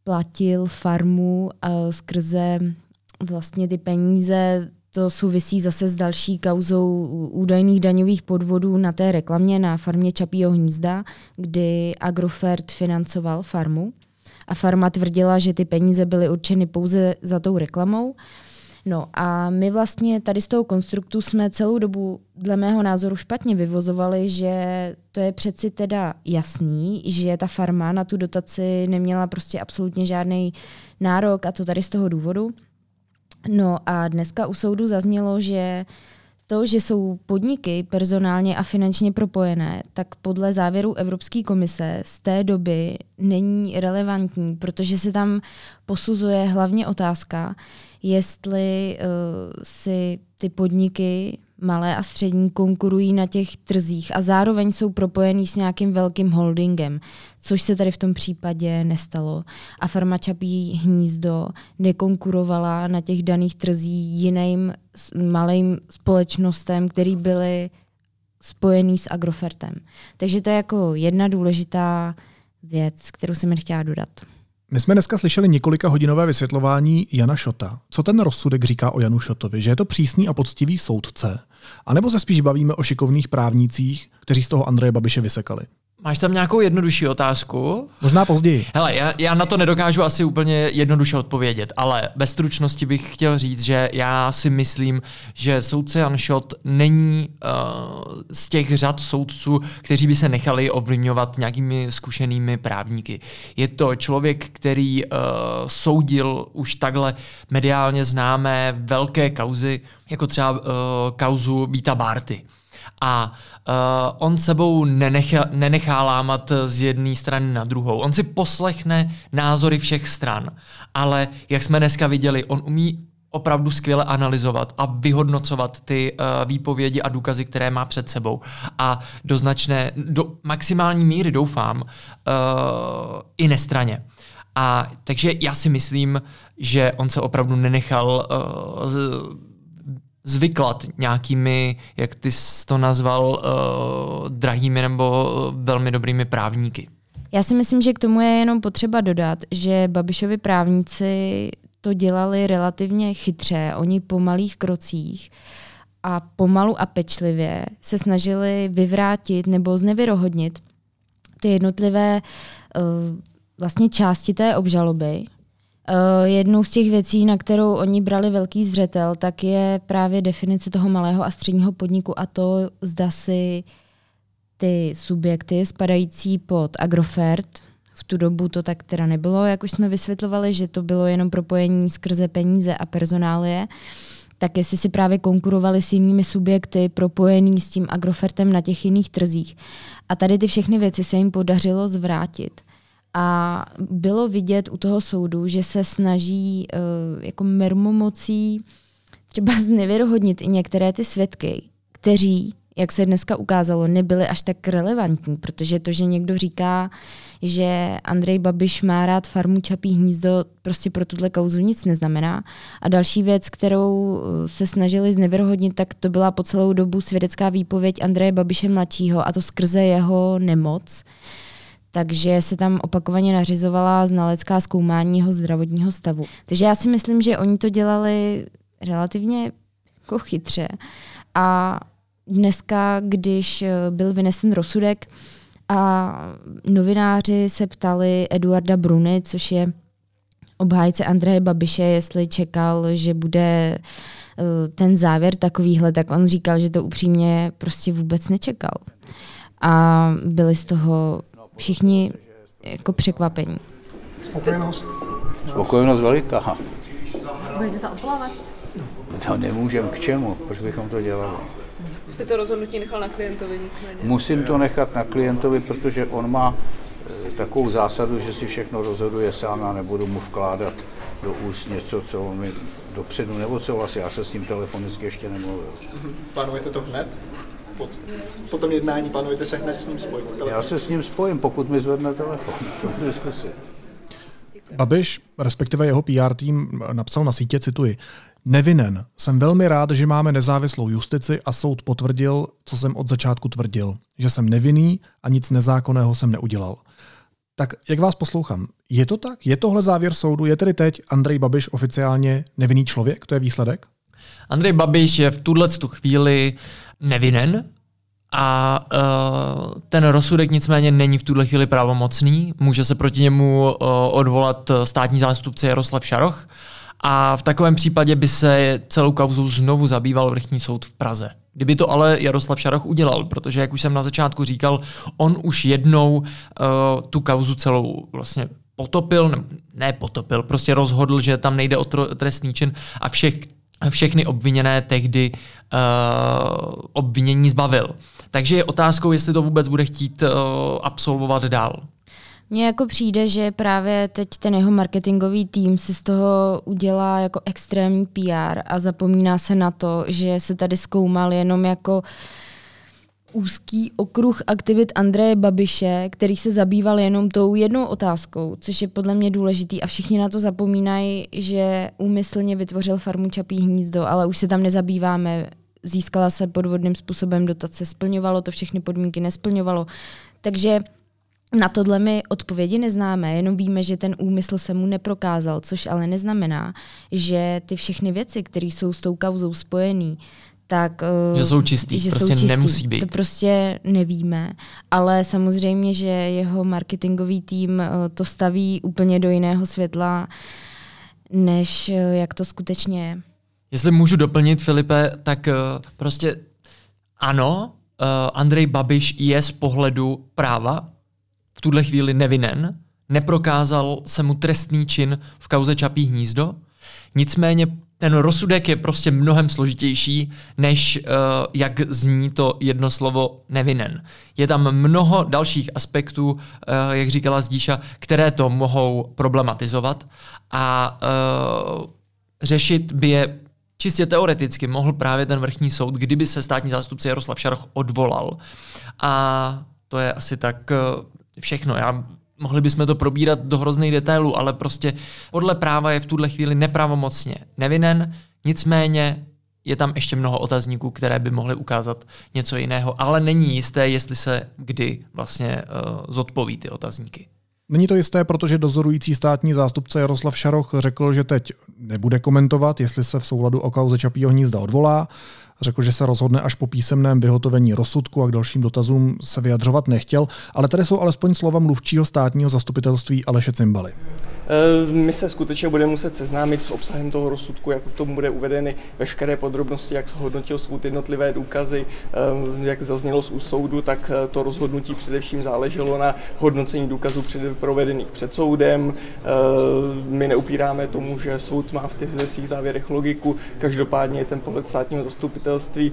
platil farmu uh, skrze vlastně ty peníze to souvisí zase s další kauzou údajných daňových podvodů na té reklamě na farmě Čapího hnízda, kdy Agrofert financoval farmu a farma tvrdila, že ty peníze byly určeny pouze za tou reklamou. No a my vlastně tady z toho konstruktu jsme celou dobu, dle mého názoru, špatně vyvozovali, že to je přeci teda jasný, že ta farma na tu dotaci neměla prostě absolutně žádný nárok a to tady z toho důvodu. No a dneska u soudu zaznělo, že to, že jsou podniky personálně a finančně propojené, tak podle závěru Evropské komise z té doby není relevantní, protože se tam posuzuje hlavně otázka, jestli uh, si ty podniky malé a střední konkurují na těch trzích a zároveň jsou propojený s nějakým velkým holdingem, což se tady v tom případě nestalo. A farma Čapí hnízdo nekonkurovala na těch daných trzích jiným malým společnostem, který byly spojený s Agrofertem. Takže to je jako jedna důležitá věc, kterou jsem chtěla dodat.
My jsme dneska slyšeli několika hodinové vysvětlování Jana Šota. Co ten rozsudek říká o Janu Šotovi? Že je to přísný a poctivý soudce? A nebo se spíš bavíme o šikovných právnících, kteří z toho Andreje Babiše vysekali?
Máš tam nějakou jednodušší otázku?
Možná později.
Hele, já, já na to nedokážu asi úplně jednoduše odpovědět, ale bez stručnosti bych chtěl říct, že já si myslím, že soudce Jan Schott není uh, z těch řad soudců, kteří by se nechali ovlivňovat nějakými zkušenými právníky. Je to člověk, který uh, soudil už takhle mediálně známé velké kauzy, jako třeba uh, kauzu Víta Bárty. A uh, on sebou nenechá, nenechá lámat z jedné strany na druhou. On si poslechne názory všech stran, ale jak jsme dneska viděli, on umí opravdu skvěle analyzovat a vyhodnocovat ty uh, výpovědi a důkazy, které má před sebou. A do značné, do maximální míry doufám, uh, i nestraně. A takže já si myslím, že on se opravdu nenechal uh, zvyklat nějakými, jak ty jsi to nazval, uh, drahými nebo velmi dobrými právníky.
Já si myslím, že k tomu je jenom potřeba dodat, že Babišovi právníci to dělali relativně chytře, oni po malých krocích a pomalu a pečlivě se snažili vyvrátit nebo znevěrohodnit ty jednotlivé uh, vlastně části té obžaloby, jednou z těch věcí, na kterou oni brali velký zřetel, tak je právě definice toho malého a středního podniku a to, zda si ty subjekty spadající pod Agrofert, v tu dobu to tak teda nebylo, jak už jsme vysvětlovali, že to bylo jenom propojení skrze peníze a personálie, tak jestli si právě konkurovali s jinými subjekty propojený s tím Agrofertem na těch jiných trzích. A tady ty všechny věci se jim podařilo zvrátit. A bylo vidět u toho soudu, že se snaží uh, jako mermomocí třeba znevěrohodnit i některé ty svědky, kteří, jak se dneska ukázalo, nebyli až tak relevantní, protože to, že někdo říká, že Andrej Babiš má rád farmu Čapí hnízdo, prostě pro tuhle kauzu nic neznamená. A další věc, kterou eh, se snažili znevěrohodnit, tak to byla po celou dobu svědecká výpověď Andreje Babiše mladšího a to skrze jeho nemoc takže se tam opakovaně nařizovala znalecká zkoumání jeho zdravotního stavu. Takže já si myslím, že oni to dělali relativně jako chytře. A dneska, když eh, byl vynesen rozsudek a novináři se ptali Eduarda Bruny, což je obhájce Andreje Babiše, jestli čekal, že bude eh, ten závěr takovýhle, tak on říkal, že to upřímně prostě vůbec nečekal. A byli z toho všichni jako překvapení.
Spokojenost?
Spokojenost veliká.
Budete se odvolávat?
To nemůžeme k čemu, proč bychom to dělali.
Jste to rozhodnutí nechal na klientovi nicméně?
Musím to nechat na klientovi, protože on má eh, takovou zásadu, že si všechno rozhoduje sám a nebudu mu vkládat do úst něco, co on mi dopředu nebo co vlastně, já se s ním telefonicky ještě nemluvil.
Plánujete to hned? Po, po tom jednání plánujete se hned s ním spojit?
Já se s ním spojím, pokud mi zvedne telefon. To diskusi.
Babiš, respektive jeho PR tým, napsal na sítě, cituji, Nevinen. Jsem velmi rád, že máme nezávislou justici a soud potvrdil, co jsem od začátku tvrdil, že jsem nevinný a nic nezákonného jsem neudělal. Tak jak vás poslouchám, je to tak? Je tohle závěr soudu? Je tedy teď Andrej Babiš oficiálně nevinný člověk? To je výsledek?
Andrej Babiš je v tuhle chvíli nevinen a uh, ten rozsudek nicméně není v tuhle chvíli pravomocný. Může se proti němu uh, odvolat státní zástupce Jaroslav Šaroch a v takovém případě by se celou kauzou znovu zabýval vrchní soud v Praze. Kdyby to ale Jaroslav Šaroch udělal, protože, jak už jsem na začátku říkal, on už jednou uh, tu kauzu celou vlastně potopil, ne, ne potopil, prostě rozhodl, že tam nejde o trestný čin a všech všechny obviněné tehdy uh, obvinění zbavil. Takže je otázkou, jestli to vůbec bude chtít uh, absolvovat dál.
Mně jako přijde, že právě teď ten jeho marketingový tým si z toho udělá jako extrémní PR a zapomíná se na to, že se tady zkoumal jenom jako uh, úzký okruh aktivit Andreje Babiše, který se zabýval jenom tou jednou otázkou, což je podle mě důležitý a všichni na to zapomínají, že úmyslně vytvořil farmu Čapí hnízdo, ale už se tam nezabýváme. Získala se podvodným způsobem dotace, splňovalo to všechny podmínky, nesplňovalo. Takže Na tohle my odpovědi neznáme, jenom víme, že ten úmysl se mu neprokázal, což ale neznamená, že ty všechny věci, které jsou s tou kauzou spojené, tak...
Že jsou čistý, že prostě jsou čistý. nemusí být.
To prostě nevíme, ale samozřejmě, že jeho marketingový tým eh, to staví úplně do jiného světla, než eh, jak to skutečně je.
Jestli můžu doplnit, Filipe, tak prostě ano, Andrej Babiš je z pohledu práva v tuhle chvíli nevinen, neprokázal se mu trestný čin v kauze Čapí hnízdo, nicméně ten rozsudek je prostě mnohem složitější, než uh, jak zní to jedno slovo nevinen. Je tam mnoho dalších aspektů, uh, jak říkala Zdíša, které to mohou problematizovat a uh, řešit by je čistě teoreticky mohl právě ten vrchní soud, kdyby se státní zástupce Jaroslav Šaroch odvolal. A to je asi tak všechno. Já mohli bychom to probírat do hrozných detailů, ale prostě podle práva je v tuhle chvíli nepravomocně nevinen, nicméně je tam ještě mnoho otazníků, které by mohly ukázat něco jiného, ale není jisté, jestli se kdy vlastně uh, zodpoví ty otazníky.
Není to jisté, protože dozorující státní zástupce Jaroslav Šaroch řekl, že teď nebude komentovat, jestli se v souladu o kauze Čapího hnízda odvolá. Řekl, že se rozhodne až po písemném vyhotovení rozsudku a k dalším dotazům se vyjadřovat nechtěl, ale tady jsou alespoň slova mluvčího státního zastupitelství Aleše Cimbaly.
Eh, my se skutečně budeme muset seznámit s obsahem toho rozsudku, jak k tomu bude uvedeny veškeré podrobnosti, jak hodnotil soud jednotlivé důkazy, eh, jak zaznělo z soudu, tak eh, to rozhodnutí především záleželo na hodnocení důkazů před, provedených před soudem. My neupíráme tomu, že soud má v těch svých závěrech logiku, každopádně ten pohled státního zastupitelství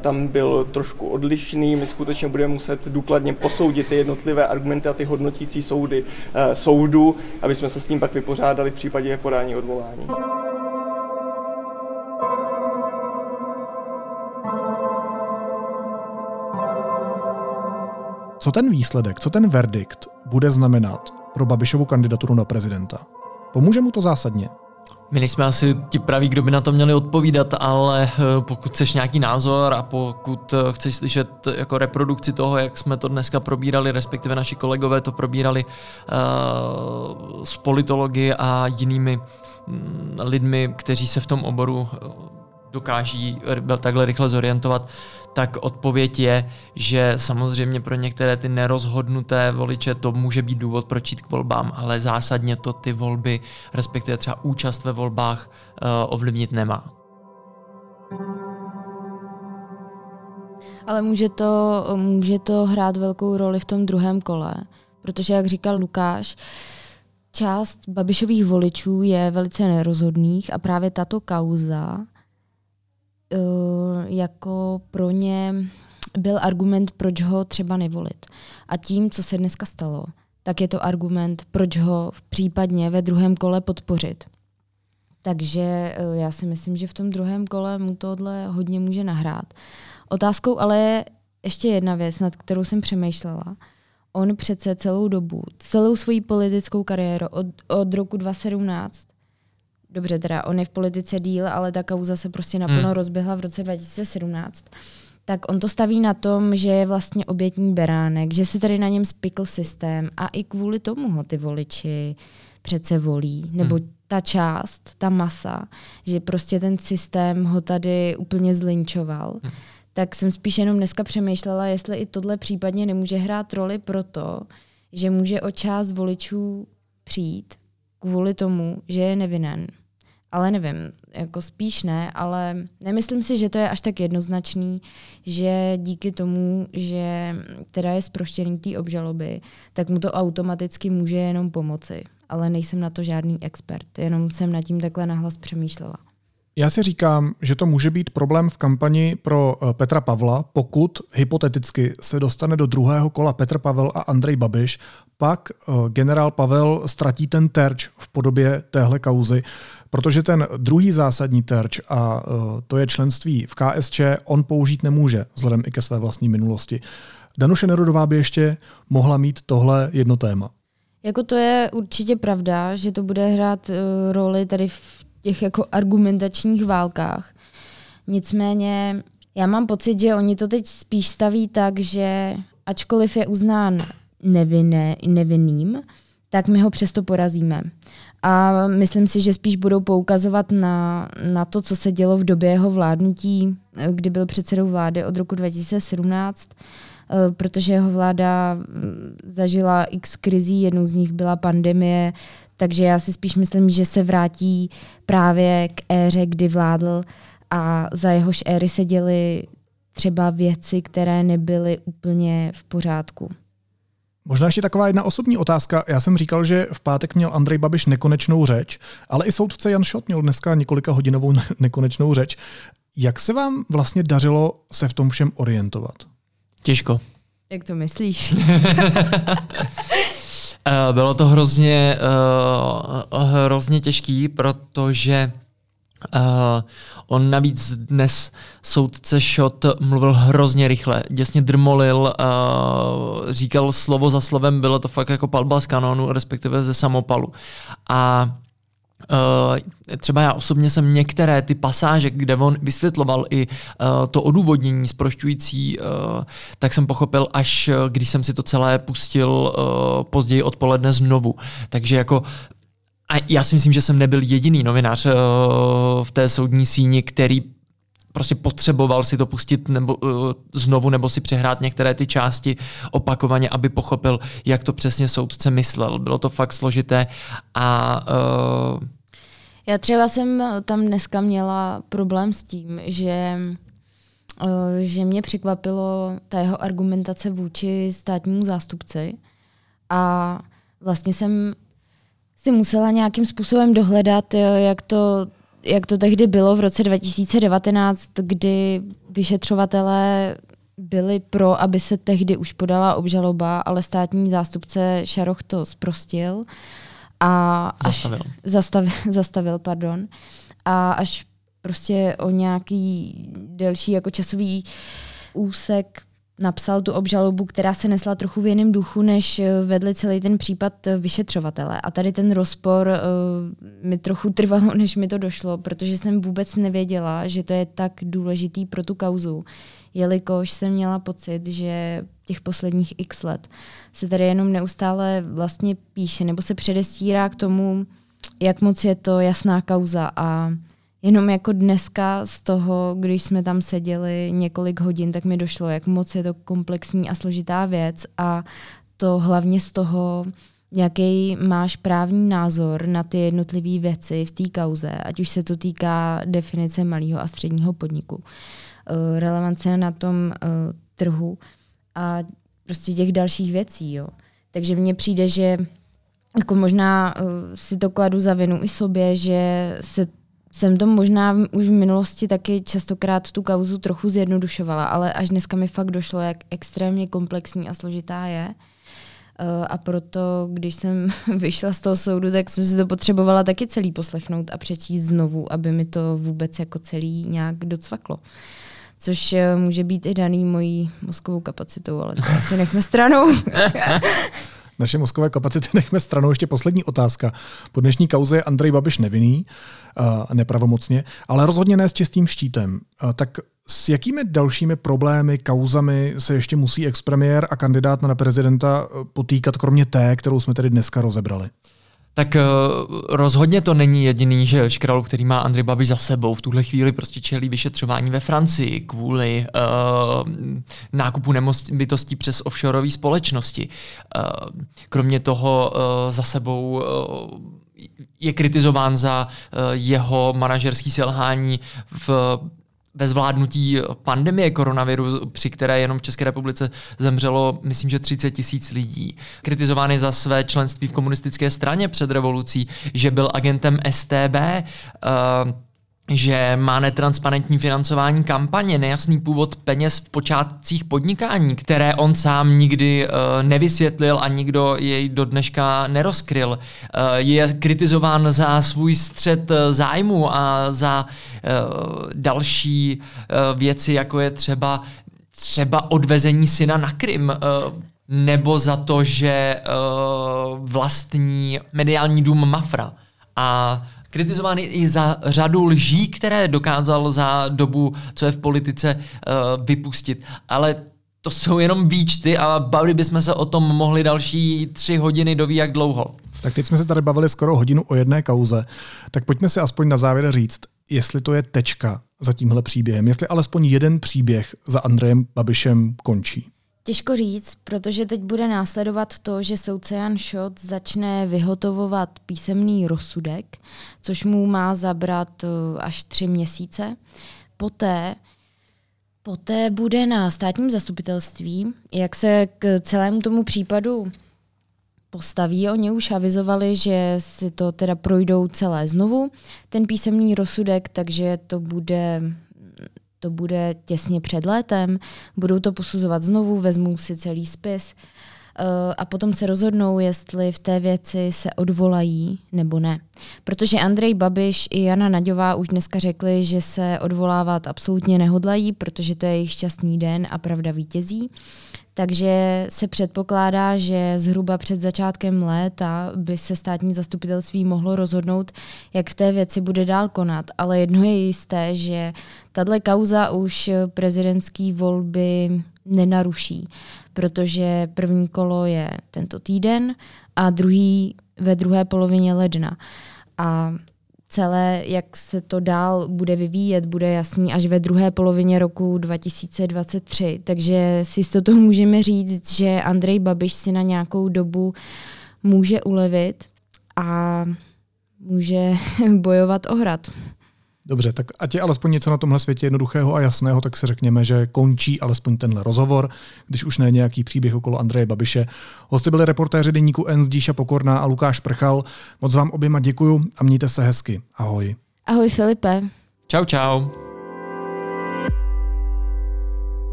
tam byl trošku odlišný. My skutečně budeme muset důkladně posoudit ty jednotlivé argumenty a ty hodnotící soudy soudu, aby jsme se tím pak vypořádali v případě podání odvolání.
Co ten výsledek, co ten verdikt bude znamenat pro Babišovu kandidaturu na prezidenta? Pomůže mu to zásadně?
My nejsme asi ti praví, kdo by na to měli odpovídat, ale eh, pokud chceš nějaký názor a pokud eh, chceš slyšet jako reprodukci toho, jak jsme to dneska probírali, respektive naši kolegové to probírali uh, s politology a jinými mm, lidmi, kteří se v tom oboru dokáží takhle rychle zorientovat, tak odpověď je, že samozřejmě pro některé ty nerozhodnuté voliče to může být důvod, proč jít k volbám, ale zásadně to ty volby, respektive třeba účast ve volbách, uh, ovlivnit nemá.
Ale může to, může to hrát velkou roli v tom druhém kole, protože, jak říkal Lukáš, část Babišových voličů je velice nerozhodných a právě tato kauza jako pro ně byl argument, proč ho třeba nevolit. A tím, co se dneska stalo, tak je to argument, proč ho případně ve druhém kole podpořit. Takže uh, já si myslím, že v tom druhém kole mu tohle hodně může nahrát. Otázkou ale je ještě jedna věc, nad kterou jsem přemýšlela. On přece celou dobu, celou svoji politickou kariéru od, od roku 2017 dobře, teda on je v politice díl, ale ta kauza se prostě naplno hmm. rozběhla v roce 2017 tak on to staví na tom, že je vlastně obětní beránek, že si tady na něm spikl systém a i kvůli tomu ho ty voliči přece volí, nebo hmm. ta část, ta masa, že prostě ten systém ho tady úplně zlinčoval. Hmm. Tak jsem spíš jenom dneska přemýšlela, jestli i tohle případně nemůže hrát roli proto, že může o část voličů přijít kvůli tomu, že je nevinen ale nevím, jako spíš ne, ale nemyslím si, že to je až tak jednoznačný, že díky tomu, že teda je zproštěný té obžaloby, tak mu to automaticky může jenom pomoci. Ale nejsem na to žádný expert, jenom jsem nad tím takhle nahlas přemýšlela.
Já si říkám, že to může být problém v kampani pro eh, Petra Pavla, pokud hypoteticky se dostane do druhého kola Petr Pavel a Andrej Babiš, pak eh, generál Pavel ztratí ten terč v podobě téhle kauzy, protože ten druhý zásadní terč, a eh, to je členství v KSČ, on použít nemůže, vzhledem i ke své vlastní minulosti. Danuše Nerudová by ještě mohla mít tohle jedno téma.
Jako to je určitě pravda, že to bude hrát uh, roli tady v těch jako argumentačních válkách. Nicméně já mám pocit, že oni to teď spíš staví tak, že ačkoliv je uznán nevinné, nevinným, tak my ho přesto porazíme. A myslím si, že spíš budou poukazovat na, na to, co se dělo v době jeho vládnutí, kdy byl předsedou vlády od roku 2017, eh, protože jeho vláda mm, zažila x krizí, jednou z nich byla pandemie, takže já si spíš myslím, že se vrátí právě k éře, kdy vládl a za jehož éry se děly třeba věci, které nebyly úplně v pořádku.
Možná ještě taková jedna osobní otázka. Já jsem říkal, že v pátek měl Andrej Babiš nekonečnou řeč, ale i soudce Jan Šot měl dneska několika hodinovou nekonečnou řeč. Jak se vám vlastně dařilo se v tom všem orientovat?
Těžko.
Jak to myslíš?
Eh, bylo to hrozně, uh, hrozně těžký, protože uh, on navíc dnes soudce Šot mluvil hrozně rychle, děsně drmolil, uh, říkal slovo za slovem, bylo to fakt jako palba z kanonu, respektive ze samopalu. A Uh, třeba já osobně jsem některé ty pasáže, kde on vysvětloval i uh, to odůvodnění zprošťující, uh, tak jsem pochopil, až když jsem si to celé pustil později odpoledne znovu. Takže jako a já si myslím, že jsem nebyl jediný novinář v té soudní síni, který prostě potřeboval si to pustit nebo, uh, znovu nebo si přehrát některé ty části opakovaně, aby pochopil, jak to přesně soudce myslel. Bylo to fakt složité a uh,
já třeba jsem tam dneska měla problém s tím, že uh, že mě překvapilo ta jeho argumentace vůči státnímu zástupci a vlastně jsem si musela nějakým způsobem dohledat, jak to jak to tehdy bylo v roce 2019, kdy vyšetřovatelé byli pro, aby se tehdy už podala obžaloba, ale státní zástupce Šaroch to zprostil. A až
zastavil.
Zastavil, zastavil, pardon. A až prostě o nějaký delší jako časový úsek napsal tu obžalobu, která se nesla trochu v jiném duchu, než eh, vedli celý ten případ eh, vyšetřovatele. A tady ten rozpor uh, mi trochu trvalo, než mi to došlo, protože jsem vůbec nevěděla, že to je tak důležitý pro tu kauzu, jelikož jsem měla pocit, že těch posledních x let se tady jenom neustále vlastně píše nebo se předestírá k tomu, jak moc je to jasná kauza a Jenom jako dneska z toho, když jsme tam seděli několik hodin, tak mi došlo, jak moc je to komplexní a složitá věc a to hlavně z toho, jaký máš právní názor na ty jednotlivé věci v té kauze, ať už se to týká definice malého a středního podniku, uh, relevance na tom uh, trhu a prostě těch dalších věcí. Jo. Takže mně přijde, že jako možná uh, si to kladu za vinu i sobě, že se jsem to možná už v minulosti taky častokrát tu kauzu trochu zjednodušovala, ale až dneska mi fakt došlo, jak extrémně komplexní a složitá je. Uh, a proto, když jsem vyšla z toho soudu, tak jsem si to potřebovala taky celý poslechnout a přečíst znovu, aby mi to vůbec jako celý nějak docvaklo. Což uh, může být i daný mojí mozkovou kapacitou, ale to asi nechme stranou.
naše mozkové kapacity nechme stranou. Ještě poslední otázka. Po dnešní kauze je Andrej Babiš nevinný, nepravomocně, ale rozhodně ne s čistým štítem. Tak s jakými dalšími problémy, kauzami se ještě musí expremiér a kandidát na prezidenta potýkat, kromě té, kterou jsme tedy dneska rozebrali?
Tak uh, rozhodně to není jediný že škral, který má Andrej Babiš za sebou. V tuhle chvíli prostě čelí vyšetřování ve Francii kvůli uh, nákupu nemovitostí přes offshoreové společnosti. Uh, kromě toho uh, za sebou uh, je kritizován za uh, jeho manažerský selhání v ve zvládnutí pandemie koronaviru, při které jenom v České republice zemřelo, myslím, že 30 tisíc lidí. Kritizovány za své členství v komunistické straně před revolucí, že byl agentem STB, uh, že má netransparentní financování kampaně, nejasný původ peněz v počátcích podnikání, které on sám nikdy uh, nevysvětlil a nikdo jej do dneška nerozkryl. Uh, je kritizován za svůj střed uh, zájmu a za uh, další uh, věci, jako je třeba třeba odvezení syna na Krym, uh, nebo za to, že uh, vlastní mediální dům Mafra. A kritizovaný i za řadu lží, které dokázal za dobu, co je v politice, uh, vypustit. Ale to jsou jenom výčty a bavili bychom se o tom mohli další tři hodiny doví jak dlouho.
Tak teď jsme se tady bavili skoro hodinu o jedné kauze, tak pojďme si aspoň na závěr říct, jestli to je tečka za tímhle příběhem, jestli alespoň jeden příběh za Andrejem Babišem končí.
Těžko říct, protože teď bude následovat to, že soudce Jan Šot začne vyhotovovat písemný rozsudek, což mu má zabrat eh, až tři měsíce. Poté Poté bude na státním zastupitelství, jak se k celému tomu případu postaví. Oni už avizovali, že si to teda projdou celé znovu, ten písemný rozsudek, takže to bude to bude těsně před létem, budou to posuzovat znovu, vezmou si celý spis a potom se rozhodnou, jestli v té věci se odvolají nebo ne. Protože Andrej Babiš i Jana Naďová už dneska řekli, že se odvolávat absolutně nehodlají, protože to je jejich šťastný den a pravda vítězí. Takže se předpokládá, že zhruba před začátkem léta by se státní zastupitelství mohlo rozhodnout, jak v té věci bude dál konat. Ale jedno je jisté, že tahle kauza už prezidentský volby nenaruší, protože první kolo je tento týden a druhý ve druhé polovině ledna. A celé, jak se to dál bude vyvíjet, bude jasný až ve druhé polovině roku 2023. Takže si s to můžeme říct, že Andrej Babiš si na nějakou dobu může ulevit a může bojovat o hrad.
Dobře, tak ať je alespoň něco na tomhle světě jednoduchého a jasného, tak se řekněme, že končí alespoň tenhle rozhovor, když už ne nějaký příběh okolo Andreje Babiše. Hosty byli reportéři deníku N. Zdíša Pokorná a Lukáš Prchal. Moc vám oběma děkuju a mějte se hezky. Ahoj.
Ahoj Filipe.
Čau, čau.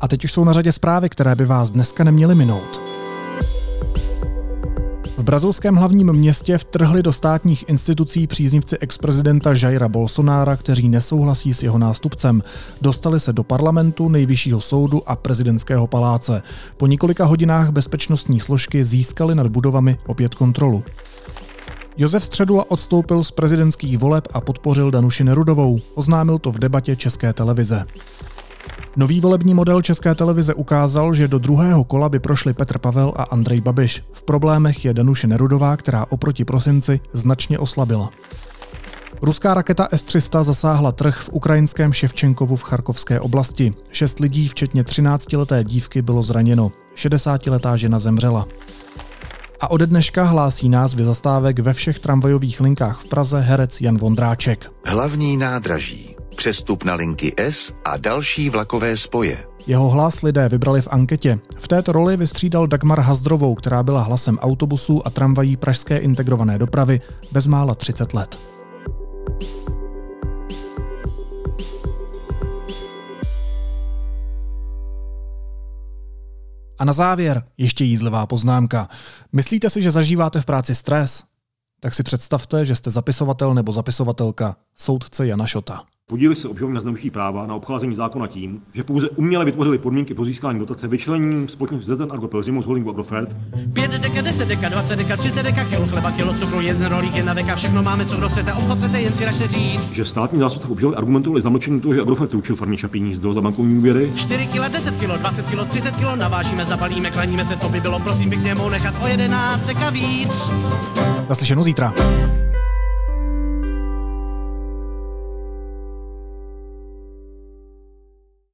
A teď už jsou na řadě zprávy, které by vás dneska neměly minout. V brazilském hlavním městě vtrhli do státních institucí příznivci ex-prezidenta Jaira Bolsonára, kteří nesouhlasí s jeho nástupcem. Dostali se do parlamentu, nejvyššího soudu a prezidentského paláce. Po několika hodinách bezpečnostní složky získali nad budovami opět kontrolu. Josef Středula odstoupil z prezidentských voleb a podpořil Danuši Nerudovou. Oznámil to v debatě České televize. Nový volební model České televize ukázal, že do druhého kola by prošli Petr Pavel a Andrej Babiš. V problémech je Danuše Nerudová, která oproti prosinci značně oslabila. Ruská raketa S-300 zasáhla trh v ukrajinském Ševčenkovu v Charkovské oblasti. Šest lidí, včetně 13-leté dívky, bylo zraněno. 60-letá žena zemřela. A ode dneška hlásí názvy zastávek ve všech tramvajových linkách v Praze herec Jan Vondráček.
Hlavní nádraží přestup na linky S a další vlakové spoje.
Jeho hlas lidé vybrali v anketě. V této roli vystřídal Dagmar Hazdrovou, která byla hlasem autobusů a tramvají pražské integrované dopravy bezmála 30 let. A na závěr ještě jízlivá poznámka. Myslíte si, že zažíváte v práci stres? Tak si představte, že jste zapisovatel nebo zapisovatelka soudce Jana Šota.
Podílí se obžaloby na zneužití práva na obcházení zákona tím, že pouze uměle vytvořili podmínky pro získání dotace vyčleněním společnosti Zetan Argo Pelzimus holdingu Agrofert.
5 deka, 10 deka, 20 deka, 30 deka, kilo chleba, kilo cukru, jeden rolík, jedna deka, všechno máme, co kdo chcete, obchod chcete, jen si račte říct.
Že státní zástupce obžaloby argumentovali zamlčení toho, že Agrofert ručil farmě Čapí hnízdo za bankovní úvěry.
4 kg, 10 kg, 20 kg, 30 kg, navážíme, zabalíme, klaníme se, to by bylo prosím pěkně mou nechat o 11 deka víc.
Naslyšenou zítra.